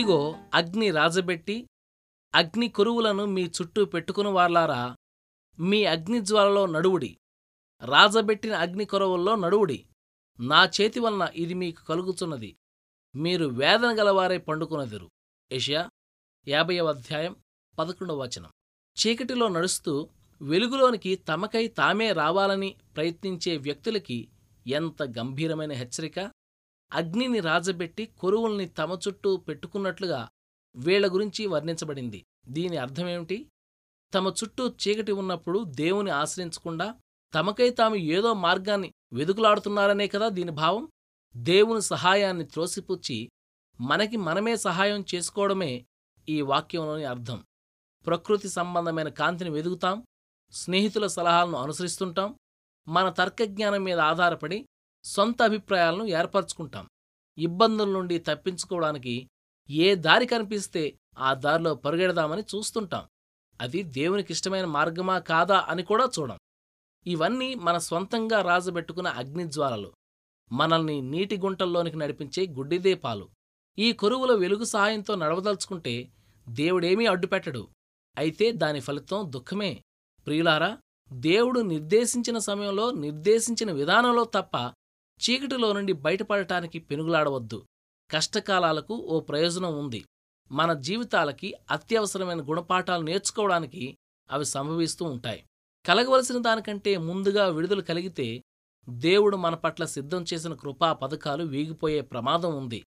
ఇదిగో అగ్ని రాజబెట్టి అగ్ని కురువులను మీ చుట్టూ పెట్టుకుని వార్లారా మీ అగ్నిజ్వాలలో నడువుడి రాజబెట్టిన అగ్ని కొరవుల్లో నడువుడి నా చేతి వలన ఇది మీకు కలుగుతున్నది మీరు వేదన గలవారే పండుకునదిరు. ఏషియా యాభైవ అధ్యాయం పదకొండవ వచనం. చీకటిలో నడుస్తూ వెలుగులోనికి తమకై తామే రావాలని ప్రయత్నించే వ్యక్తులకి ఎంత గంభీరమైన హెచ్చరిక? అగ్నిని రాజబెట్టి కొరువుల్ని తమ చుట్టూ పెట్టుకున్నట్లుగా వీళ్ళ గురించి వర్ణించబడింది. దీని అర్థమేమిటి? తమ చుట్టూ చీకటి ఉన్నప్పుడు దేవుని ఆశ్రయించకుండా తమకై తాము ఏదో మార్గాన్ని వెదుకులాడుతున్నారనే కదా దీని భావం? దేవుని సహాయాన్ని త్రోసిపుచ్చి మనకి మనమే సహాయం చేసుకోవడమే ఈ వాక్యంలోని అర్థం. ప్రకృతి సంబంధమైన కాంతిని వెదుగుతాం స్నేహితుల సలహాలను అనుసరిస్తుంటాం మన తర్కజ్ఞానం మీద ఆధారపడి సొంత అభిప్రాయాలను ఏర్పరచుకుంటాం. ఇబ్బందుల నుండి తప్పించుకోవడానికి ఏ దారి కనిపిస్తే ఆ దారిలో పరుగెడదామని చూస్తుంటాం. అది దేవునికిష్టమైన మార్గమా కాదా అని కూడా చూడం. ఇవన్నీ మన స్వంతంగా రాజబెట్టుకున్న అగ్నిజ్వాలలు. మనల్ని నీటి గుంటల్లోనికి నడిపించే గుడ్డిదీపాలు. ఈ కొరువుల వెలుగు సహాయంతో నడవదలుచుకుంటే దేవుడేమీ అడ్డుపెట్టడు. అయితే దాని ఫలితం దుఃఖమే. ప్రియులారా దేవుడు నిర్దేశించిన సమయంలో నిర్దేశించిన విధానంలో తప్ప చీకటిలో నుండి బయటపడటానికి పెనుగులాడవద్దు. కష్టకాలాలకు ఓ ప్రయోజనం ఉంది. మన జీవితాలకి అత్యవసరమైన గుణపాఠాలు నేర్చుకోవడానికి అవి సంభవిస్తూ ఉంటాయి. కలగవలసిన దానికంటే ముందుగా విడుదల కలిగితే దేవుడు మన పట్ల సిద్ధం చేసిన కృపా పథకాలు వీగిపోయే ప్రమాదం ఉంది.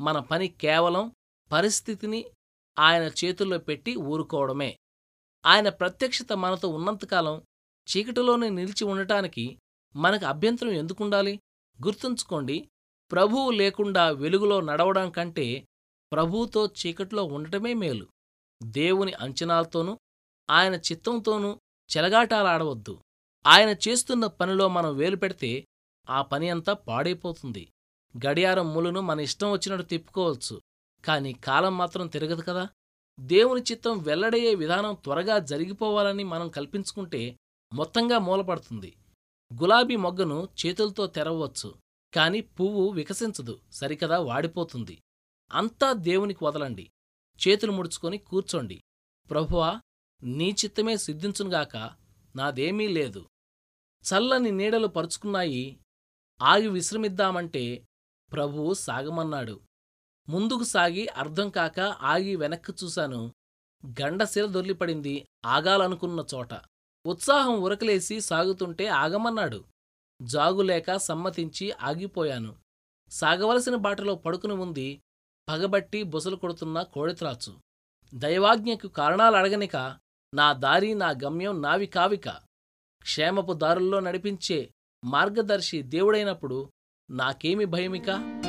మన పని కేవలం పరిస్థితిని ఆయన చేతుల్లో పెట్టి ఊరుకోవడమే. ఆయన ప్రత్యక్షత మనతో ఉన్నంతకాలం చీకటిలోనే నిలిచి ఉండటానికి మనకు అభ్యంతరం ఎందుకుండాలి? గుర్తుంచుకోండి ప్రభువు లేకుండా వెలుగులో నడవడం కంటే ప్రభువుతో చీకట్లో ఉండటమే మేలు. దేవుని అంచనాలతోనూ ఆయన చిత్తంతోనూ చెలగాటాలాడవద్దు. ఆయన చేస్తున్న పనిలో మనం వేలు పెడితే ఆ పని అంతా పాడైపోతుంది. గడియారం ములును మన ఇష్టం వచ్చినట్టు తిప్పుకోవచ్చు. కాని కాలం మాత్రం తిరగదు కదా. దేవుని చిత్తం వెల్లడయ్యే విధానం త్వరగా జరిగిపోవాలని మనం కల్పించుకుంటే మొత్తంగా మూలపడుతుంది. గులాబీ మొగ్గను చేతులతో తెరవవచ్చు. కాని పువ్వు వికసించదు సరికదా వాడిపోతుంది. అంతా దేవునికి వదలండి. చేతులు ముడుచుకొని కూర్చోండి. ప్రభువా నీ చిత్తమే సిద్ధించునుగాక నాదేమీ లేదు. చల్లని నీడలు పరుచుకున్నాయి ఆగి విశ్రమిద్దామంటే ప్రభువు సాగమన్నాడు. ముందుకు సాగి అర్థం కాక ఆగి వెనక్కి చూశాను. గండశిల దొర్లిపడింది ఆగాలనుకున్న చోట. ఉత్సాహం ఉరకలేసి సాగుతుంటే ఆగమన్నాడు. జాగులేక సమ్మతించి ఆగిపోయాను. సాగవలసిన బాటలో పడుకుని ఉంది పగబట్టి బుసలు కొడుతున్న కోడిత్రాచు. దైవాజ్ఞకు కారణాలు అడగనిక నా దారి నా గమ్యం నావి కావిక. క్షేమపు దారుల్లో నడిపించే మార్గదర్శి దేవుడైనప్పుడు నాకేమి భయమికా?